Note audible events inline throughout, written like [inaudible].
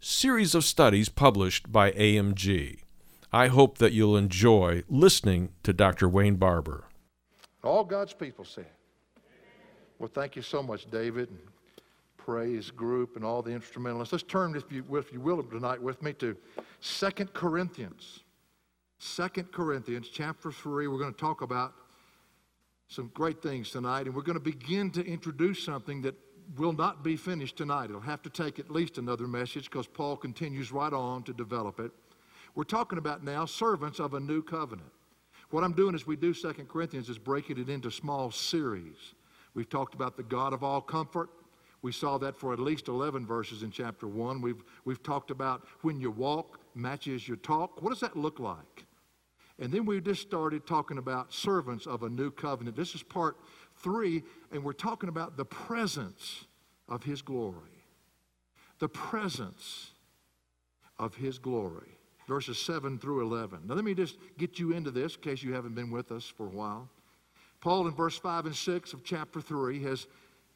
series of studies published by AMG. I hope that you'll enjoy listening to Dr. Wayne Barber. All God's people say. Well, thank you so much, David, and praise group, and all the instrumentalists. Let's turn, if you, if you will, tonight with me to Second Corinthians. Second Corinthians, chapter 3. We're going to talk about some great things tonight, and we're going to begin to introduce something that will not be finished tonight. It'll have to take at least another message because Paul continues right on to develop it. We're talking about now servants of a new covenant. What I'm doing as we do Second Corinthians is breaking it into small series. We've talked about the God of all comfort. We saw that for at least 11 verses in chapter 1. We've, we've talked about when you walk matches your talk. What does that look like? And then we just started talking about servants of a new covenant. This is part 3, and we're talking about the presence of His glory. The presence of His glory. Verses 7 through 11. Now, let me just get you into this in case you haven't been with us for a while. Paul, in verse 5 and 6 of chapter 3, has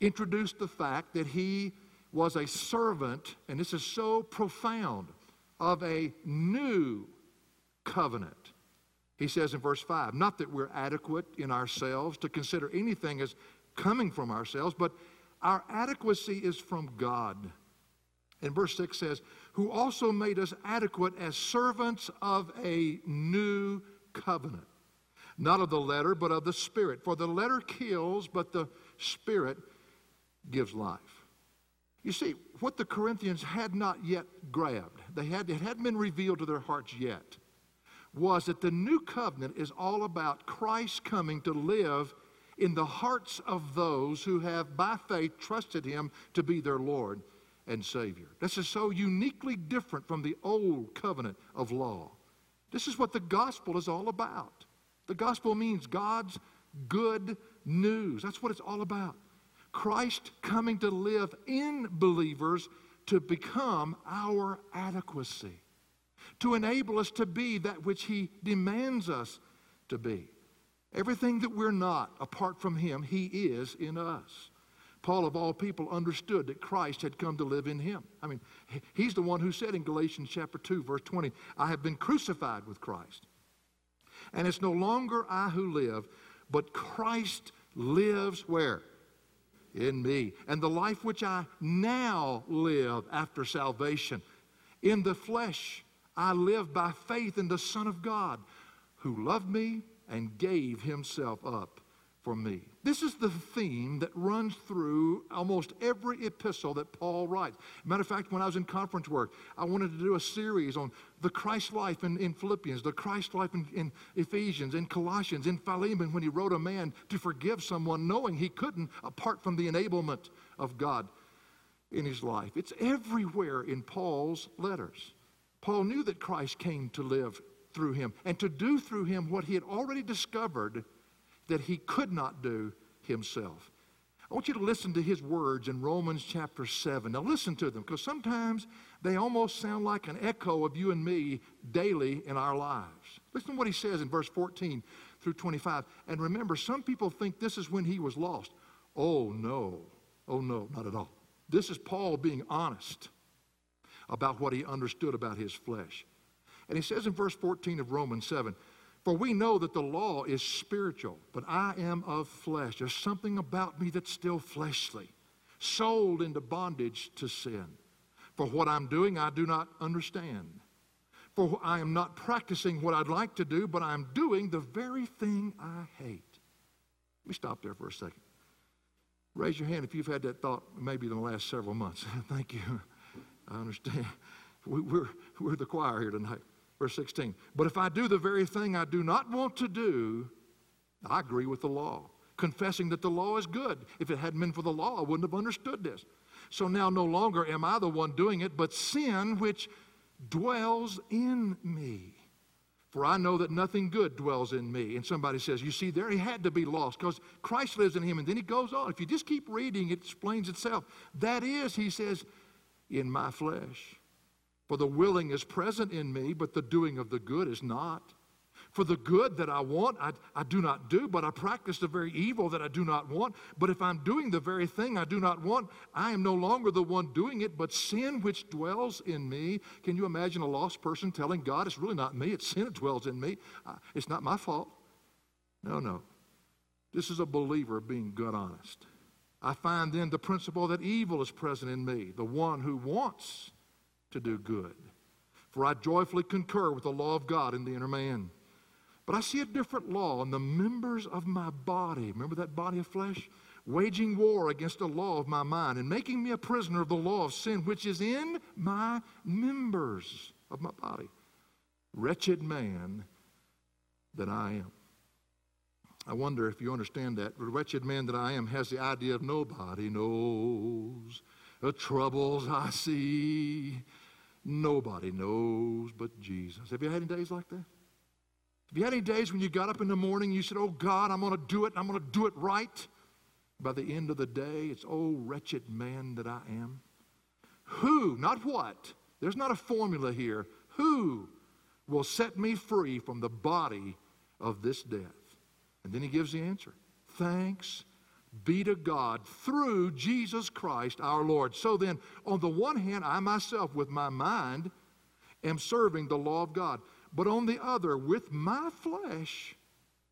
introduced the fact that he was a servant, and this is so profound, of a new covenant. He says in verse 5, not that we're adequate in ourselves to consider anything as coming from ourselves, but our adequacy is from God. And verse 6 says, who also made us adequate as servants of a new covenant. Not of the letter, but of the Spirit. For the letter kills, but the Spirit gives life. You see, what the Corinthians had not yet grabbed, they had, it hadn't been revealed to their hearts yet was that the new covenant is all about Christ coming to live in the hearts of those who have by faith trusted him to be their Lord and Savior. This is so uniquely different from the old covenant of law. This is what the gospel is all about. The gospel means God's good news. That's what it's all about. Christ coming to live in believers to become our adequacy to enable us to be that which He demands us to be. Everything that we're not apart from Him, He is in us. Paul, of all people, understood that Christ had come to live in him. I mean, he's the one who said in Galatians chapter 2, verse 20, I have been crucified with Christ. And it's no longer I who live, but Christ lives where? In me. And the life which I now live after salvation in the flesh I live by faith in the Son of God who loved me and gave himself up for me. This is the theme that runs through almost every epistle that Paul writes. Matter of fact, when I was in conference work, I wanted to do a series on the Christ life in, in Philippians, the Christ life in, in Ephesians, in Colossians, in Philemon, when he wrote a man to forgive someone knowing he couldn't apart from the enablement of God in his life. It's everywhere in Paul's letters. Paul knew that Christ came to live through him and to do through him what he had already discovered that he could not do himself. I want you to listen to his words in Romans chapter 7. Now, listen to them because sometimes they almost sound like an echo of you and me daily in our lives. Listen to what he says in verse 14 through 25. And remember, some people think this is when he was lost. Oh, no. Oh, no, not at all. This is Paul being honest about what he understood about his flesh. And he says in verse 14 of Romans 7 For we know that the law is spiritual, but I am of flesh. There's something about me that's still fleshly, sold into bondage to sin. For what I'm doing, I do not understand. For I am not practicing what I'd like to do, but I'm doing the very thing I hate. Let me stop there for a second. Raise your hand if you've had that thought maybe in the last several months. [laughs] Thank you. I understand. [laughs] We, we're, we're the choir here tonight. Verse 16. But if I do the very thing I do not want to do, I agree with the law, confessing that the law is good. If it hadn't been for the law, I wouldn't have understood this. So now no longer am I the one doing it, but sin which dwells in me. For I know that nothing good dwells in me. And somebody says, You see, there he had to be lost because Christ lives in him. And then he goes on. If you just keep reading, it explains itself. That is, he says, in my flesh. For the willing is present in me, but the doing of the good is not. For the good that I want, I, I do not do, but I practice the very evil that I do not want. But if I'm doing the very thing I do not want, I am no longer the one doing it, but sin which dwells in me. Can you imagine a lost person telling God, It's really not me, it's sin that dwells in me? It's not my fault. No, no. This is a believer being good honest. I find then the principle that evil is present in me, the one who wants to do good. For I joyfully concur with the law of God in the inner man. But I see a different law in the members of my body. Remember that body of flesh? Waging war against the law of my mind and making me a prisoner of the law of sin which is in my members of my body. Wretched man that I am. I wonder if you understand that. The wretched man that I am has the idea of nobody knows the troubles I see. Nobody knows but Jesus. Have you had any days like that? Have you had any days when you got up in the morning and you said, Oh God, I'm going to do it, I'm going to do it right? By the end of the day, it's, Oh, wretched man that I am. Who, not what, there's not a formula here. Who will set me free from the body of this death? And then he gives the answer Thanks be to God through Jesus Christ our Lord. So then, on the one hand, I myself, with my mind, am serving the law of God but on the other, with my flesh,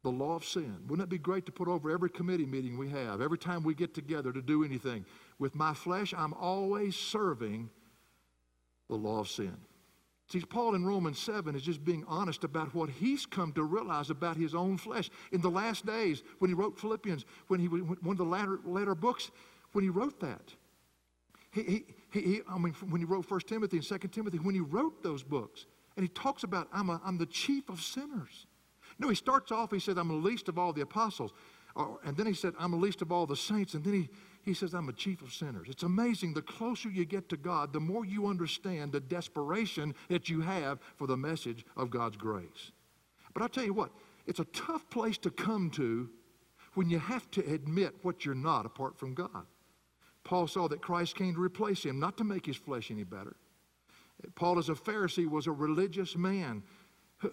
the law of sin. Wouldn't it be great to put over every committee meeting we have, every time we get together to do anything? With my flesh, I'm always serving the law of sin. See, Paul in Romans 7 is just being honest about what he's come to realize about his own flesh. In the last days, when he wrote Philippians, when he one of the latter, latter books, when he wrote that, he, he, he, I mean, when he wrote 1 Timothy and 2 Timothy, when he wrote those books, and he talks about, I'm, a, I'm the chief of sinners. No, he starts off, he said, I'm the least of all the apostles. Or, and then he said, I'm the least of all the saints. And then he, he says, I'm a chief of sinners. It's amazing. The closer you get to God, the more you understand the desperation that you have for the message of God's grace. But I'll tell you what, it's a tough place to come to when you have to admit what you're not apart from God. Paul saw that Christ came to replace him, not to make his flesh any better. Paul, as a Pharisee, was a religious man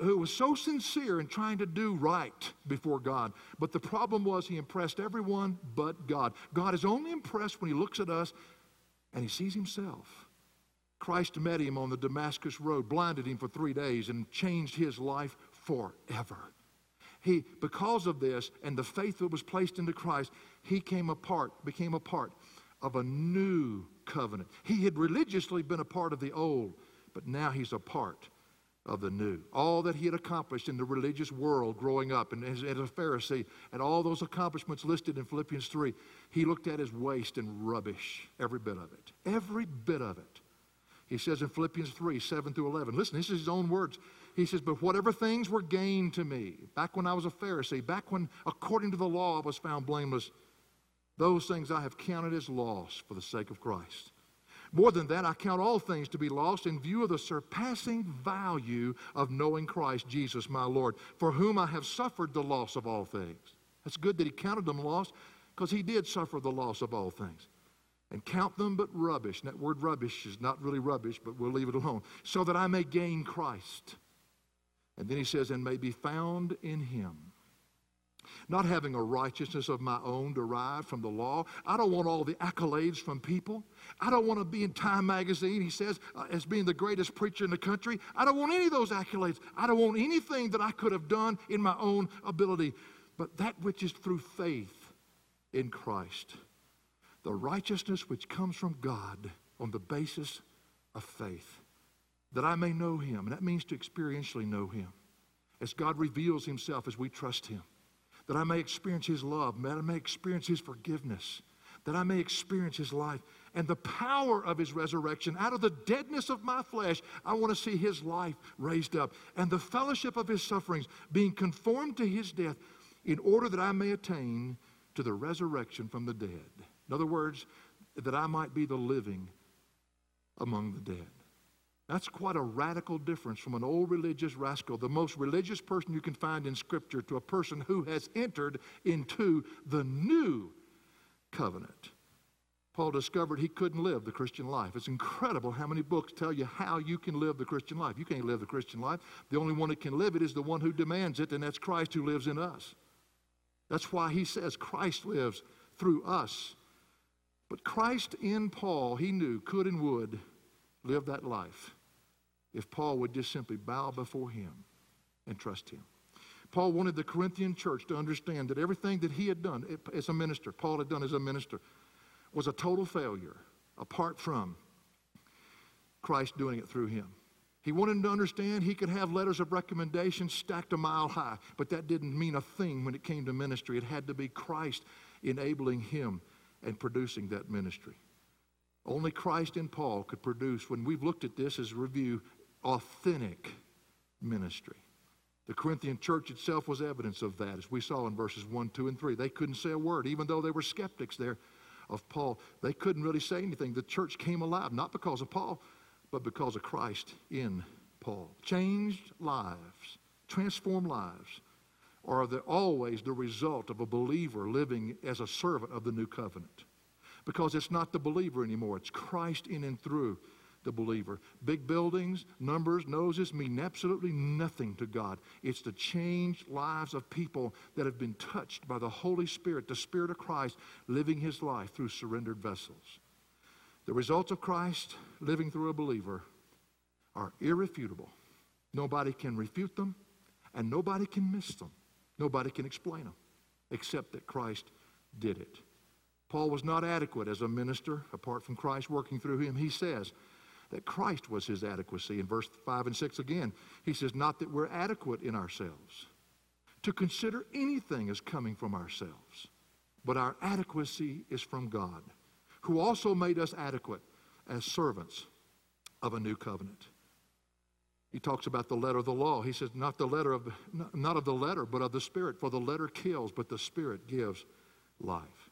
who was so sincere in trying to do right before God. But the problem was he impressed everyone but God. God is only impressed when he looks at us and he sees himself. Christ met him on the Damascus road, blinded him for three days, and changed his life forever. He, because of this and the faith that was placed into Christ, he came apart, became a part of a new covenant. He had religiously been a part of the old, but now he's a part of the new. All that he had accomplished in the religious world growing up and as, as, a Pharisee, and all those accomplishments listed in Philippians 3, he looked at as waste and rubbish, every bit of it. Every bit of it. He says in Philippians 3 7 through 11, listen, this is his own words. He says, But whatever things were gained to me, back when I was a Pharisee, back when according to the law I was found blameless, those things I have counted as loss for the sake of Christ. More than that, I count all things to be lost in view of the surpassing value of knowing Christ Jesus my Lord, for whom I have suffered the loss of all things. That's good that he counted them lost because he did suffer the loss of all things. And count them but rubbish. And that word rubbish is not really rubbish, but we'll leave it alone. So that I may gain Christ. And then he says, and may be found in him not having a righteousness of my own derived from the law. I don't want all the accolades from people. I don't want to be in Time magazine, he says, uh, as being the greatest preacher in the country. I don't want any of those accolades. I don't want anything that I could have done in my own ability, but that which is through faith in Christ. The righteousness which comes from God on the basis of faith. that I may know him. And that means to experientially know him. As God reveals himself as we trust him. That I may experience his love, that I may experience his forgiveness, that I may experience his life and the power of his resurrection. Out of the deadness of my flesh, I want to see his life raised up and the fellowship of his sufferings, being conformed to his death, in order that I may attain to the resurrection from the dead. In other words, that I might be the living among the dead. That's quite a radical difference from an old religious rascal, the most religious person you can find in Scripture, to a person who has entered into the new covenant. Paul discovered he couldn't live the Christian life. It's incredible how many books tell you how you can live the Christian life. You can't live the Christian life. The only one that can live it is the one who demands it, and that's Christ who lives in us. That's why he says Christ lives through us. But Christ in Paul, he knew, could and would live that life if Paul would just simply bow before him and trust him. Paul wanted the Corinthian church to understand that everything that he had done as a minister, Paul had done as a minister, was a total failure apart from Christ doing it through him. He wanted them to understand he could have letters of recommendation stacked a mile high, but that didn't mean a thing when it came to ministry. It had to be Christ enabling him and producing that ministry. Only Christ and Paul could produce, when we've looked at this as a review, authentic ministry. The Corinthian church itself was evidence of that, as we saw in verses 1, 2, and 3. They couldn't say a word, even though they were skeptics there of Paul. They couldn't really say anything. The church came alive, not because of Paul, but because of Christ in Paul. Changed lives, transformed lives, are the, always the result of a believer living as a servant of the new covenant. Because it's not the believer anymore, it's Christ in and through the believer. Big buildings, numbers, noses mean absolutely nothing to God. It's the changed lives of people that have been touched by the Holy Spirit, the Spirit of Christ, living his life through surrendered vessels. The results of Christ living through a believer are irrefutable. Nobody can refute them, and nobody can miss them. Nobody can explain them, except that Christ did it. Paul was not adequate as a minister apart from Christ working through him. He says, that Christ was his adequacy. In verse 5 and 6 again, he says, Not that we're adequate in ourselves to consider anything as coming from ourselves, but our adequacy is from God, who also made us adequate as servants of a new covenant. He talks about the letter of the law. He says, not the letter of not of the letter, but of the Spirit. For the letter kills, but the Spirit gives life.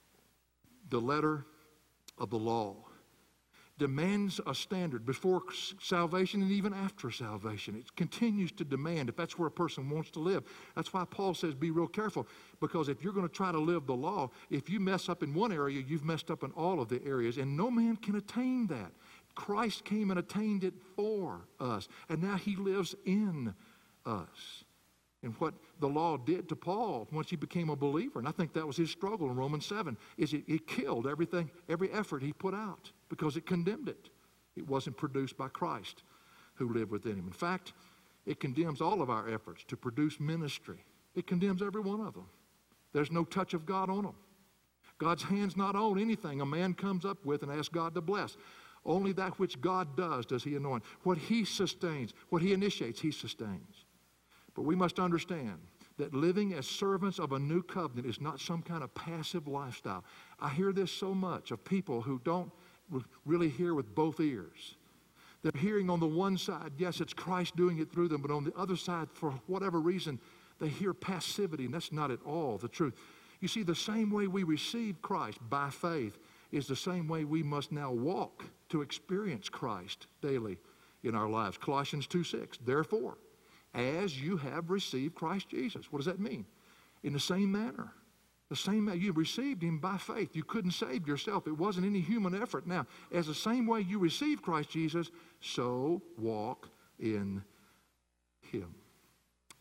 The letter of the law demands a standard before salvation and even after salvation. It continues to demand if that's where a person wants to live. That's why Paul says be real careful because if you're going to try to live the law, if you mess up in one area, you've messed up in all of the areas, and no man can attain that. Christ came and attained it for us, and now he lives in us. And what the law did to Paul once he became a believer, and I think that was his struggle in Romans 7, is it, it killed everything, every effort he put out because it condemned it. It wasn't produced by Christ who lived within him. In fact, it condemns all of our efforts to produce ministry. It condemns every one of them. There's no touch of God on them. God's hand's not on anything a man comes up with and asks God to bless. Only that which God does does he anoint. What he sustains, what he initiates, he sustains. But we must understand that living as servants of a new covenant is not some kind of passive lifestyle. I hear this so much of people who don't really hear with both ears. They're hearing on the one side, yes, it's Christ doing it through them, but on the other side, for whatever reason, they hear passivity, and that's not at all the truth. You see, the same way we receive Christ by faith is the same way we must now walk to experience Christ daily in our lives. Colossians 2 6. Therefore, as you have received Christ Jesus. What does that mean? In the same manner the same way you received him by faith. You couldn't save yourself. It wasn't any human effort. Now, as the same way you received Christ Jesus, so walk in him.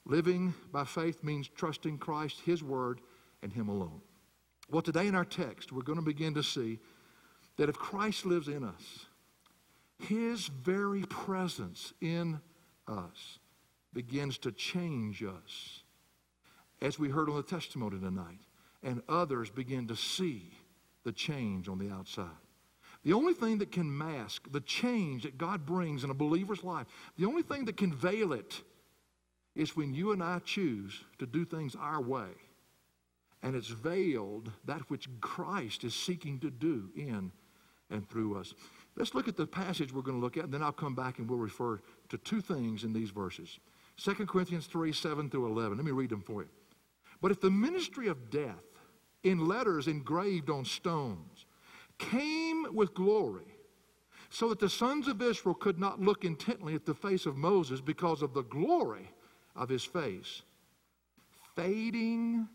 Living by faith means trusting Christ, his word, and him alone. Well, today in our text, we're going to begin to see that if Christ lives in us, his very presence in us begins to change us, as we heard on the testimony tonight and others begin to see the change on the outside. The only thing that can mask the change that God brings in a believer's life, the only thing that can veil it, is when you and I choose to do things our way. And it's veiled that which Christ is seeking to do in and through us. Let's look at the passage we're going to look at, and then I'll come back and we'll refer to two things in these verses 2 Corinthians 3 7 through 11. Let me read them for you. But if the ministry of death, in letters engraved on stones, came with glory, so that the sons of Israel could not look intently at the face of Moses because of the glory of his face, fading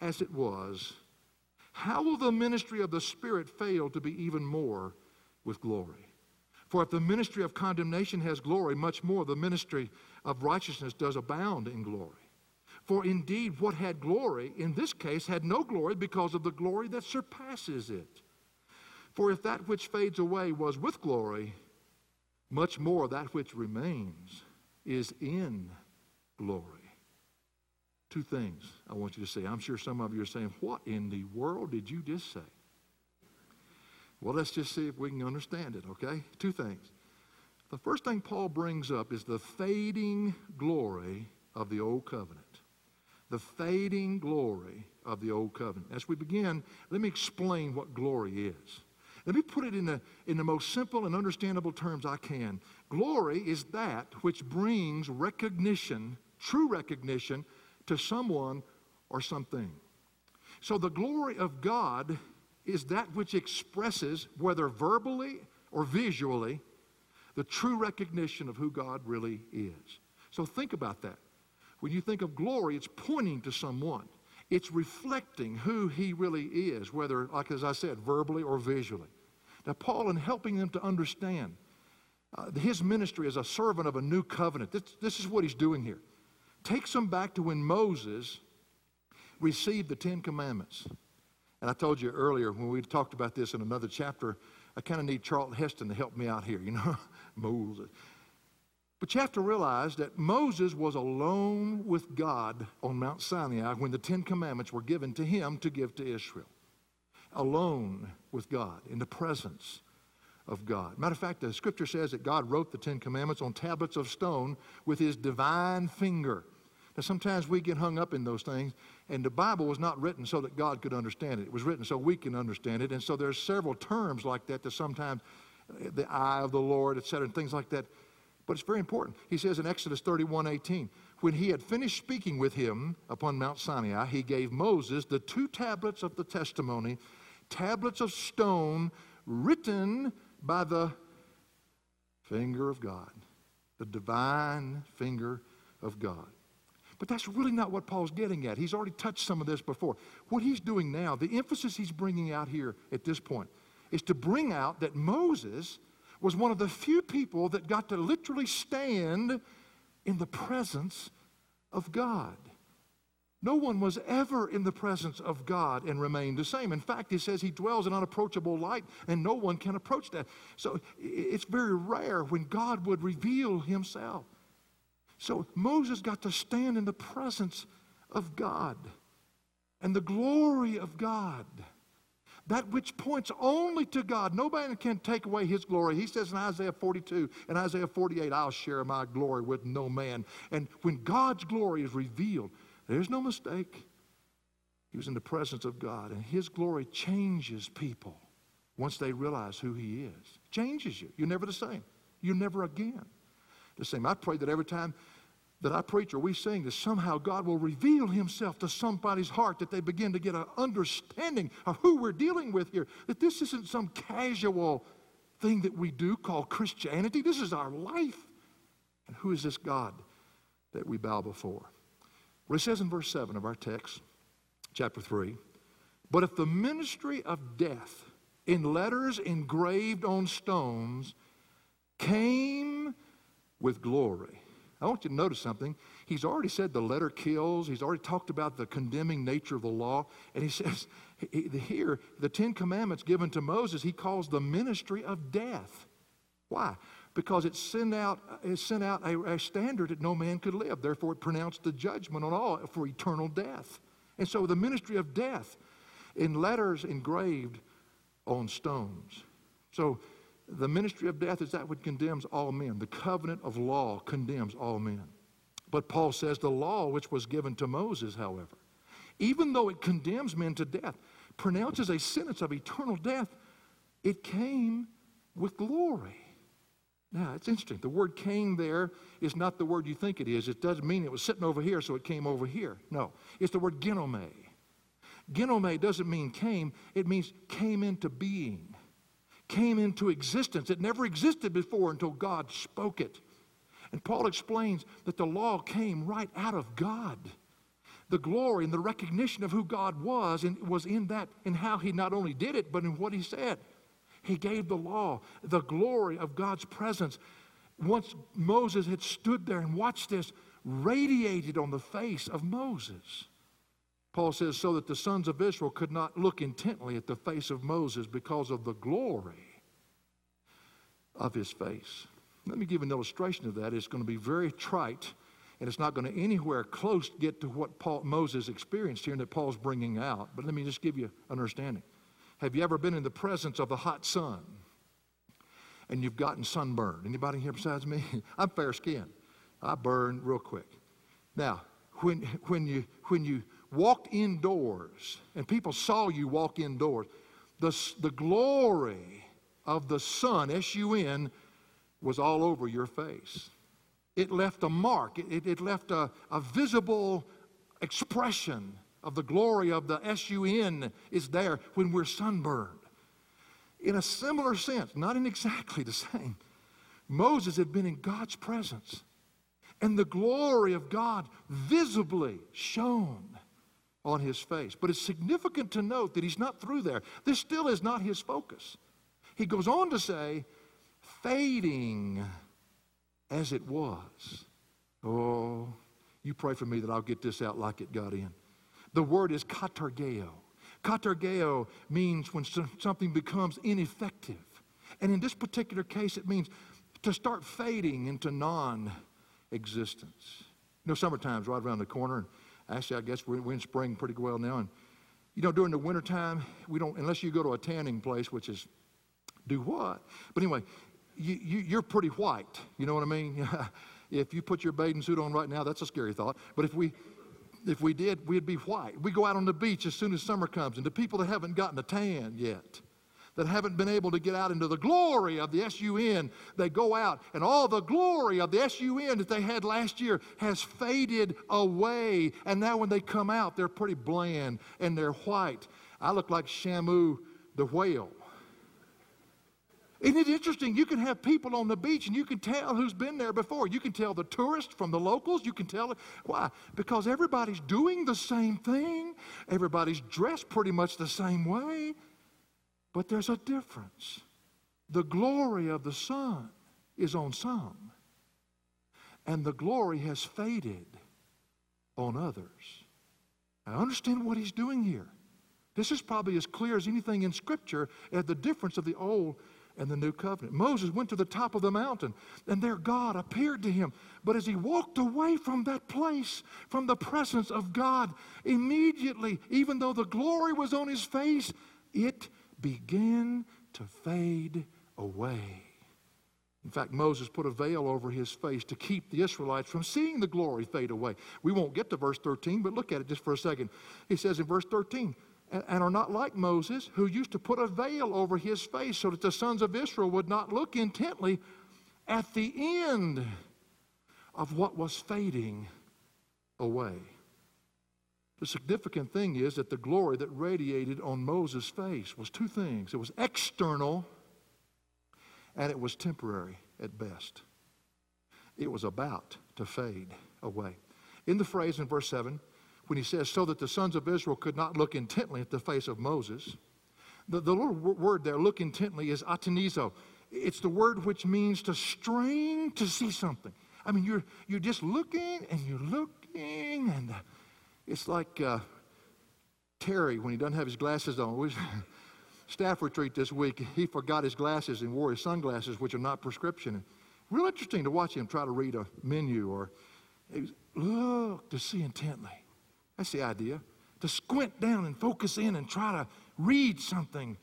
as it was, how will the ministry of the Spirit fail to be even more with glory? For if the ministry of condemnation has glory, much more the ministry of righteousness does abound in glory. For indeed, what had glory in this case had no glory because of the glory that surpasses it. For if that which fades away was with glory, much more that which remains is in glory. Two things I want you to say. I'm sure some of you are saying, What in the world did you just say? Well, let's just see if we can understand it, okay? Two things. The first thing Paul brings up is the fading glory of the old covenant. The fading glory of the old covenant. As we begin, let me explain what glory is. Let me put it in the, in the most simple and understandable terms I can. Glory is that which brings recognition, true recognition, to someone or something. So the glory of God is that which expresses, whether verbally or visually, the true recognition of who God really is. So think about that. When you think of glory, it's pointing to someone. It's reflecting who he really is, whether, like as I said, verbally or visually. Now, Paul, in helping them to understand uh, his ministry as a servant of a new covenant, this, this is what he's doing here. Takes them back to when Moses received the Ten Commandments. And I told you earlier when we talked about this in another chapter, I kind of need Charlton Heston to help me out here, you know, [laughs] Moses. But you have to realize that Moses was alone with God on Mount Sinai when the Ten Commandments were given to him to give to Israel. Alone with God, in the presence of God. Matter of fact, the scripture says that God wrote the Ten Commandments on tablets of stone with his divine finger. Now, sometimes we get hung up in those things, and the Bible was not written so that God could understand it. It was written so we can understand it. And so there's several terms like that that sometimes uh, the eye of the Lord, etc., and things like that. But it's very important. He says in Exodus 31 18, when he had finished speaking with him upon Mount Sinai, he gave Moses the two tablets of the testimony, tablets of stone written by the finger of God, the divine finger of God. But that's really not what Paul's getting at. He's already touched some of this before. What he's doing now, the emphasis he's bringing out here at this point, is to bring out that Moses was one of the few people that got to literally stand in the presence of God. No one was ever in the presence of God and remained the same. In fact, he says he dwells in unapproachable light and no one can approach that. So it's very rare when God would reveal himself. So Moses got to stand in the presence of God and the glory of God. That which points only to God. Nobody can take away his glory. He says in Isaiah 42 and Isaiah 48, I'll share my glory with no man. And when God's glory is revealed, there's no mistake. He was in the presence of God, and his glory changes people once they realize who he is. Changes you. You're never the same. You're never again the same. I pray that every time that I preach or we sing, that somehow God will reveal Himself to somebody's heart, that they begin to get an understanding of who we're dealing with here. That this isn't some casual thing that we do called Christianity. This is our life. And who is this God that we bow before? Well, it says in verse 7 of our text, chapter 3 But if the ministry of death in letters engraved on stones came with glory, I want you to notice something. He's already said the letter kills. He's already talked about the condemning nature of the law. And he [laughs] says here, the Ten Commandments given to Moses, he calls the ministry of death. Why? Because it sent out, it sent out a, a standard that no man could live. Therefore, it pronounced the judgment on all for eternal death. And so the ministry of death in letters engraved on stones So the ministry of death is that which condemns all men. The covenant of law condemns all men. But Paul says the law which was given to Moses, however, even though it condemns men to death, pronounces a sentence of eternal death, it came with glory. Now, it's interesting. The word came there is not the word you think it is. It doesn't mean it was sitting over here, so it came over here. No, it's the word ginomai. Ginomai doesn't mean came, it means came into being, came into existence. It never existed before until God spoke it. And Paul explains that the law came right out of God. The glory and the recognition of who God was and was in that, in how he not only did it, but in what he said. He gave the law, the glory of God's presence. Once Moses had stood there and watched this, radiated on the face of Moses. Paul says, so that the sons of Israel could not look intently at the face of Moses because of the glory of his face. Let me give an illustration of that. It's going to be very trite, and it's not going to anywhere close get to what Paul, Moses experienced here and that Paul's bringing out. But let me just give you an understanding. Have you ever been in the presence of the hot sun and you've gotten sunburned? Anybody here besides me? [laughs] I'm fair skinned. I burn real quick. Now, when, when, you, when you walked indoors and people saw you walk indoors, the, the glory of the sun, S U N, was all over your face. It left a mark, it, it left a, a visible expression of the glory of the S-U-N is there when we're sunburned. In a similar sense, not in exactly the same, Moses had been in God's presence, and the glory of God visibly shone on his face. But it's significant to note that he's not through there. This still is not his focus. He goes on to say, fading as it was. Oh, you pray for me that I'll get this out like it got in. The word is katargeo. Katargeo means when something becomes ineffective. And in this particular case, it means to start fading into non existence. You know, summertime's right around the corner. Actually, I guess we're, in spring pretty well now. And, you know, during the wintertime, we don't, unless you go to a tanning place, which is do what? But anyway, you, you, you're pretty white. You know what I mean? [laughs] if you put your bathing suit on right now, that's a scary thought. But if we, if we did, we'd be white. We go out on the beach as soon as summer comes, and the people that haven't gotten a tan yet, that haven't been able to get out into the glory of the S-U-N, they go out, and all the glory of the S-U-N that they had last year has faded away. And now when they come out, they're pretty bland and they're white. I look like Shamu the whale. Isn't it interesting? You can have people on the beach and you can tell who's been there before. You can tell the tourists from the locals. You can tell why? Because everybody's doing the same thing. Everybody's dressed pretty much the same way. But there's a difference. The glory of the sun is on some, and the glory has faded on others. I understand what he's doing here. This is probably as clear as anything in Scripture at the difference of the Old and the new covenant. Moses went to the top of the mountain, and there God appeared to him. But as he walked away from that place, from the presence of God, immediately, even though the glory was on his face, it began to fade away. In fact, Moses put a veil over his face to keep the Israelites from seeing the glory fade away. We won't get to verse 13, but look at it just for a second. He says in verse 13, and are not like Moses, who used to put a veil over his face so that the sons of Israel would not look intently at the end of what was fading away. The significant thing is that the glory that radiated on Moses' face was two things it was external and it was temporary at best. It was about to fade away. In the phrase in verse 7, when he says, so that the sons of Israel could not look intently at the face of Moses. The, the little word there, look intently, is atenizo. It's the word which means to strain to see something. I mean, you're, you're just looking and you're looking, and uh, it's like uh, Terry when he doesn't have his glasses on. [laughs] staff retreat this week, he forgot his glasses and wore his sunglasses, which are not prescription. Real interesting to watch him try to read a menu or look to see intently. That's the idea. To squint down and focus in and try to read something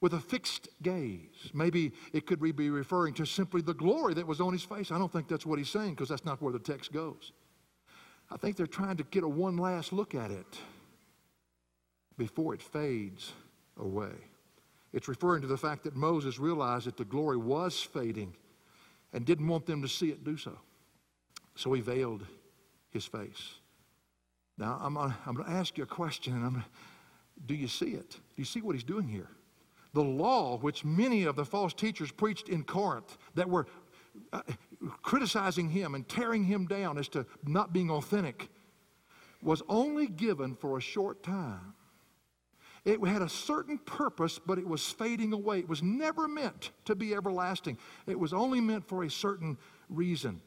with a fixed gaze. Maybe it could be referring to simply the glory that was on his face. I don't think that's what he's saying because that's not where the text goes. I think they're trying to get a one last look at it before it fades away. It's referring to the fact that Moses realized that the glory was fading and didn't want them to see it do so. So he veiled his face. Now, I'm going to ask you a question, and I'm do you see it? Do you see what he's doing here? The law, which many of the false teachers preached in Corinth, that were criticizing him and tearing him down as to not being authentic, was only given for a short time. It had a certain purpose, but it was fading away. It was never meant to be everlasting. It was only meant for a certain reason.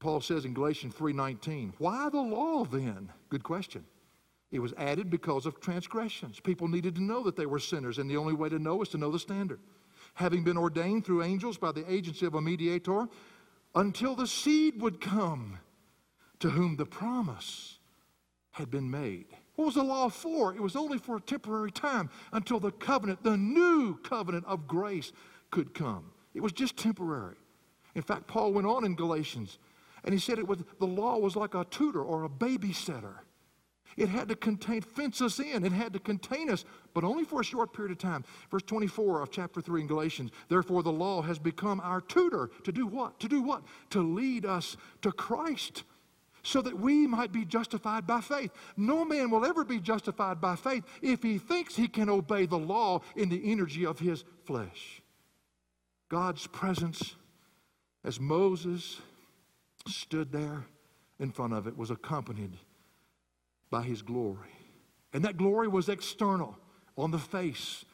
Paul says in Galatians 3:19, "Why the law then?" Good question. It was added because of transgressions. People needed to know that they were sinners, and the only way to know is to know the standard. Having been ordained through angels by the agency of a mediator, until the seed would come to whom the promise had been made. What was the law for? It was only for a temporary time until the covenant, the new covenant of grace, could come. It was just temporary. In fact, Paul went on in Galatians and he said it was the law was like a tutor or a babysitter. It had to contain, fence us in. It had to contain us, but only for a short period of time. Verse 24 of chapter 3 in Galatians. Therefore, the law has become our tutor to do what? To do what? To lead us to Christ so that we might be justified by faith. No man will ever be justified by faith if he thinks he can obey the law in the energy of his flesh. God's presence, as Moses stood there in front of it, was accompanied by his glory. And that glory was external on the face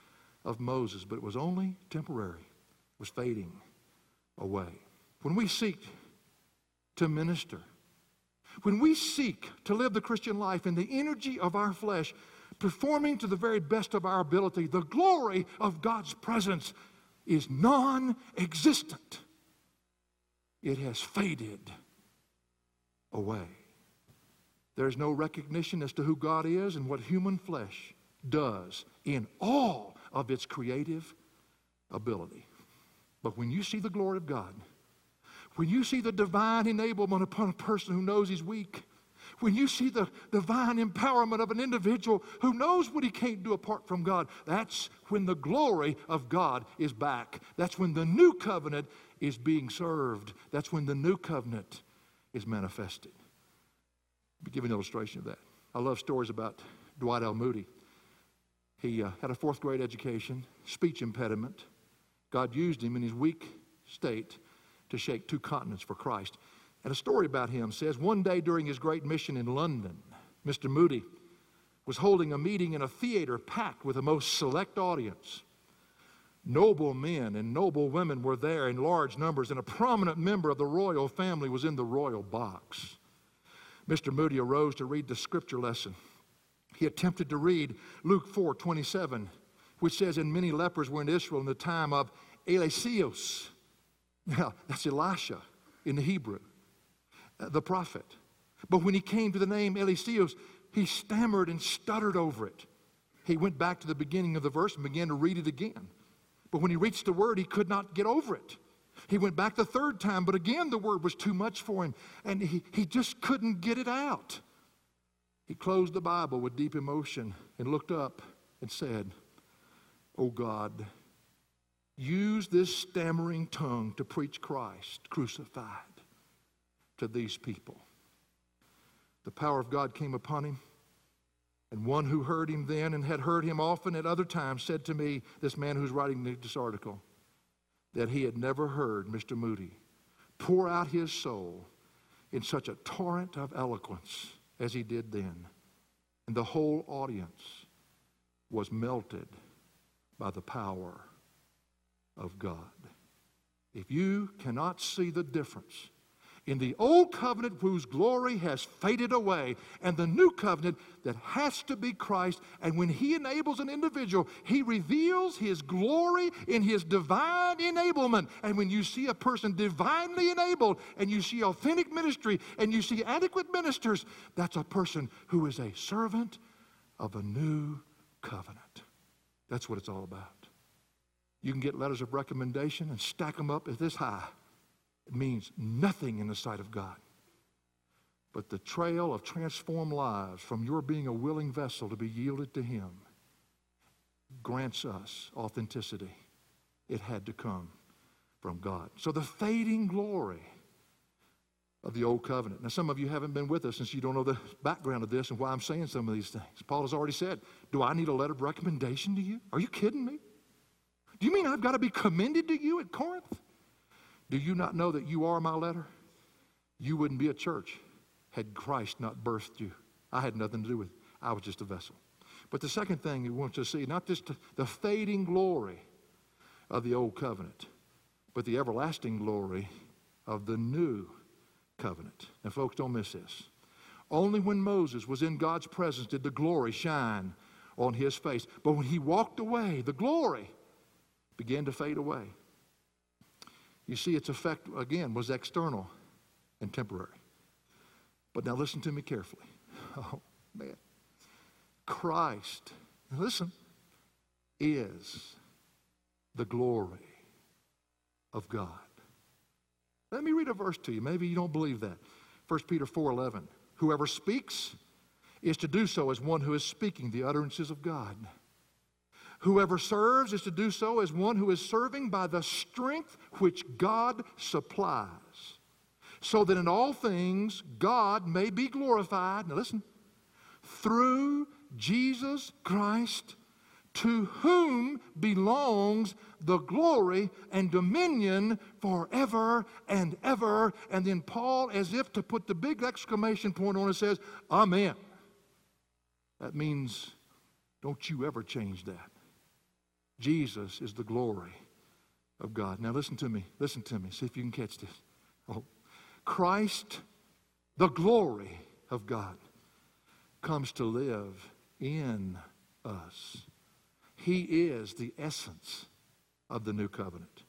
of Moses, but it was only temporary, it was fading away. When we seek to minister, when we seek to live the Christian life in the energy of our flesh, performing to the very best of our ability, the glory of God's presence is non existent. It has faded away. There's no recognition as to who God is and what human flesh does in all of its creative ability. But when you see the glory of God, when you see the divine enablement upon a person who knows he's weak, when you see the divine empowerment of an individual who knows what he can't do apart from God, that's when the glory of God is back. That's when the new covenant is being served. That's when the new covenant is manifested. Give an illustration of that. I love stories about Dwight L. Moody. He uh, had a fourth grade education, speech impediment. God used him in his weak state to shake two continents for Christ. And a story about him says one day during his great mission in London, Mr. Moody was holding a meeting in a theater packed with a most select audience. Noble men and noble women were there in large numbers, and a prominent member of the royal family was in the royal box. Mr. Moody arose to read the scripture lesson. He attempted to read Luke 4 27, which says, And many lepers were in Israel in the time of Eliseus, now, that's Elisha in the Hebrew, uh, the prophet. But when he came to the name Eliseus, he stammered and stuttered over it. He went back to the beginning of the verse and began to read it again. But when he reached the word, he could not get over it. He went back the third time, but again the word was too much for him, and he, he just couldn't get it out. He closed the Bible with deep emotion and looked up and said, Oh God, use this stammering tongue to preach Christ crucified to these people. The power of God came upon him. And one who heard him then and had heard him often at other times said to me, this man who's writing this article, that he had never heard Mr. Moody pour out his soul in such a torrent of eloquence as he did then. And the whole audience was melted by the power of God. If you cannot see the difference in the old covenant whose glory has faded away and the new covenant that has to be Christ. And when He enables an individual, He reveals His glory in His divine enablement. And when you see a person divinely enabled and you see authentic ministry and you see adequate ministers, that's a person who is a servant of a new covenant. That's what it's all about. You can get letters of recommendation and stack them up at this high. Means nothing in the sight of God. But the trail of transformed lives from your being a willing vessel to be yielded to Him grants us authenticity. It had to come from God. So the fading glory of the old covenant. Now, some of you haven't been with us since you don't know the background of this and why I'm saying some of these things. Paul has already said, Do I need a letter of recommendation to you? Are you kidding me? Do you mean I've got to be commended to you at Corinth? Do you not know that you are my letter? You wouldn't be a church had Christ not birthed you. I had nothing to do with it. I was just a vessel. But the second thing he wants to see, not just the fading glory of the old covenant, but the everlasting glory of the new covenant. And folks, don't miss this. Only when Moses was in God's presence did the glory shine on his face. But when he walked away, the glory began to fade away. You see, its effect, again, was external and temporary. But now listen to me carefully. [laughs] Oh, man. Christ, listen, is the glory of God. Let me read a verse to you. Maybe you don't believe that. 1 Peter 4:11. Whoever speaks is to do so as one who is speaking the utterances of God. Whoever serves is to do so as one who is serving by the strength which God supplies, so that in all things God may be glorified. Now listen, through Jesus Christ to whom belongs the glory and dominion forever and ever. And then Paul, as if to put the big exclamation point on it, says, Amen. That means don't you ever change that. Jesus is the glory of God. Now listen to me. Listen to me. See if you can catch this. Oh, Christ, the glory of God, comes to live in us. He is the essence of the new covenant.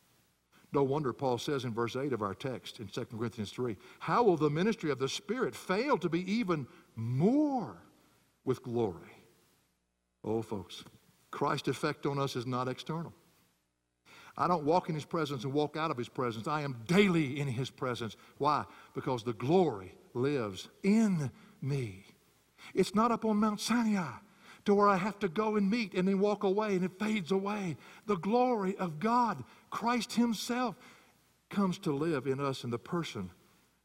No wonder Paul says in verse 8 of our text in 2 Corinthians 3 How will the ministry of the Spirit fail to be even more with glory? Oh, folks, Christ's effect on us is not external. I don't walk in his presence and walk out of his presence. I am daily in his presence. Why? Because the glory lives in me. It's not up on Mount Sinai to where I have to go and meet and then walk away and it fades away. The glory of God, Christ Himself, comes to live in us in the person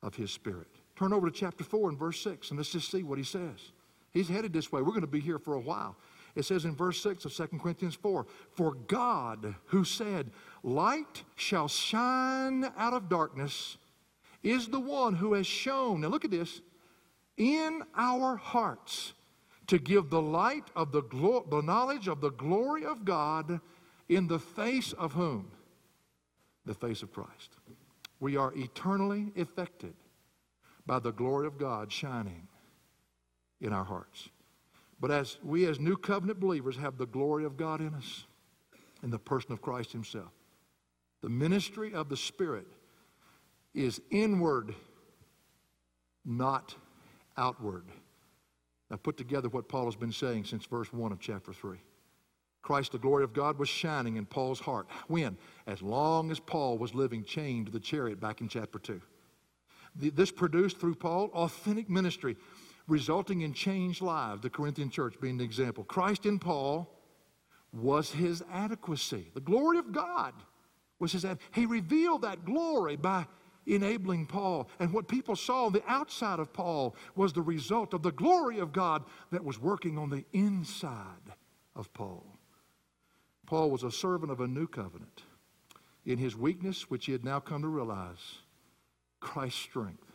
of His Spirit. Turn over to chapter 4 and verse 6 and let's just see what He says. He's headed this way. We're going to be here for a while. It says in verse 6 of 2 Corinthians 4 For God, who said, Light shall shine out of darkness, is the one who has shown, now look at this, in our hearts to give the light of the, glo- the knowledge of the glory of God in the face of whom? The face of Christ. We are eternally affected by the glory of God shining in our hearts. But as we, as new covenant believers, have the glory of God in us in the person of Christ Himself, the ministry of the Spirit is inward, not outward. Now, put together what Paul has been saying since verse 1 of chapter 3. Christ, the glory of God, was shining in Paul's heart. When? As long as Paul was living chained to the chariot back in chapter 2. This produced through Paul authentic ministry, resulting in changed lives, the Corinthian church being the example. Christ in Paul was his adequacy. The glory of God was his ad- He revealed that glory by enabling Paul. And what people saw on the outside of Paul was the result of the glory of God that was working on the inside of Paul. Paul was a servant of a new covenant. In his weakness, which he had now come to realize, Christ's strength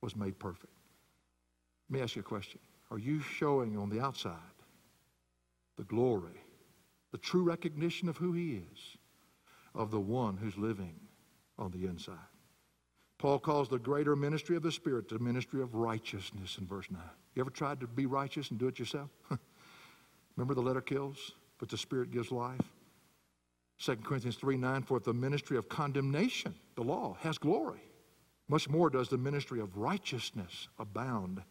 was made perfect. Let me ask you a question. Are you showing on the outside the glory, the true recognition of who he is, of the one who's living on the inside? Paul calls the greater ministry of the Spirit the ministry of righteousness in verse 9. You ever tried to be righteous and do it yourself? [laughs] Remember the letter kills, but the Spirit gives life? 2 Corinthians 3 9, for the ministry of condemnation, the law, has glory. Much more does the ministry of righteousness abound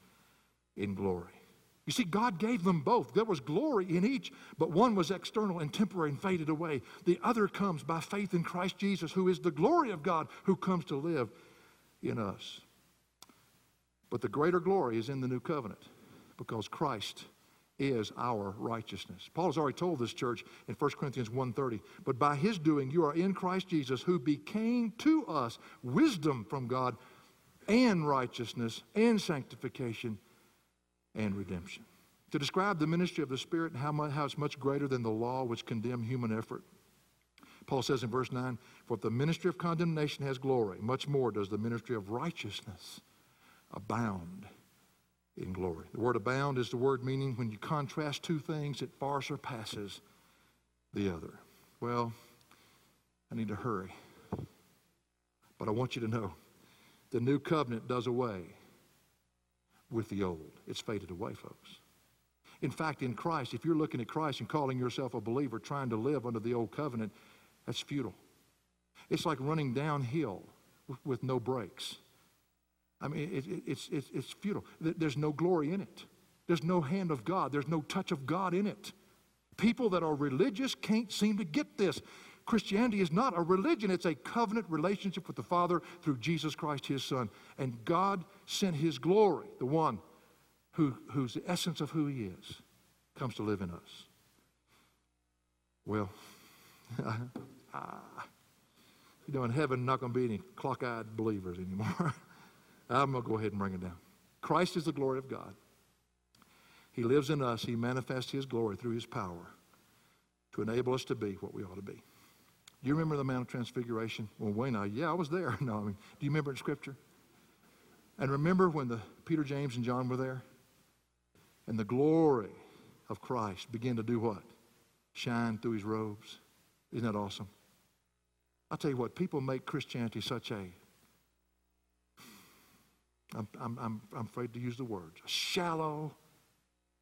in glory. You see, God gave them both. There was glory in each, but one was external and temporary and faded away. The other comes by faith in Christ Jesus, who is the glory of God, who comes to live in us. But the greater glory is in the new covenant because Christ is our righteousness. Paul has already told this church in 1 Corinthians 1:30, but by his doing you are in Christ Jesus who became to us wisdom from God and righteousness and sanctification and redemption. To describe the ministry of the Spirit and how, much, how it's much greater than the law which condemned human effort. Paul says in verse 9, For if the ministry of condemnation has glory, much more does the ministry of righteousness abound in glory. The word abound is the word meaning when you contrast two things, it far surpasses the other. Well, I need to hurry. But I want you to know the new covenant does away with the old. It's faded away, folks. In fact, in Christ, if you're looking at Christ and calling yourself a believer trying to live under the old covenant, that's futile. It's like running downhill with, no brakes. I mean, it, it, it's, it's, it's futile. There's no glory in it. There's no hand of God. There's no touch of God in it. People that are religious can't seem to get this. Christianity is not a religion, it's a covenant relationship with the Father through Jesus Christ, his Son. And God sent his glory, the one who, who's the essence of who he is, comes to live in us. Well, [laughs] ah, you know, in heaven, not going to be any clock eyed believers anymore. [laughs] I'm going to go ahead and bring it down. Christ is the glory of God. He lives in us. He manifests His glory through His power to enable us to be what we ought to be. Do you remember the Mount of Transfiguration? Well, Wayne, I, yeah, I was there. [laughs] No, I mean, do you remember in Scripture? And remember when the Peter, James, and John were there? And the glory of Christ began to do what? Shine through his robes. Isn't that awesome? I'll tell you what, people make Christianity such a I'm, I'm, I'm afraid to use the words, a shallow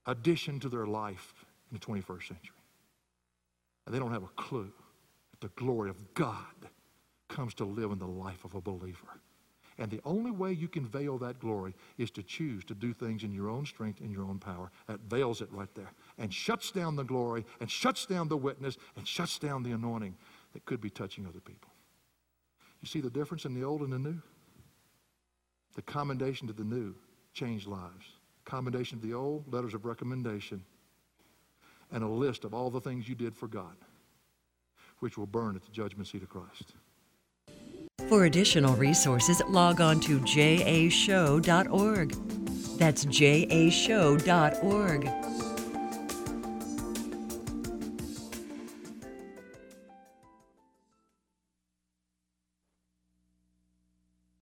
addition to their life in the 21st century. And they don't have a clue the glory of God comes to live in the life of a believer. And the only way you can veil that glory is to choose to do things in your own strength and your own power. That veils it right there and shuts down the glory and shuts down the witness and shuts down the anointing that could be touching other people. You see the difference in the old and the new? The commendation to the new changed lives. Commendation to the old, letters of recommendation, and a list of all the things you did for God, which will burn at the judgment seat of Christ. For additional resources, log on to jashow.org. That's jashow.org.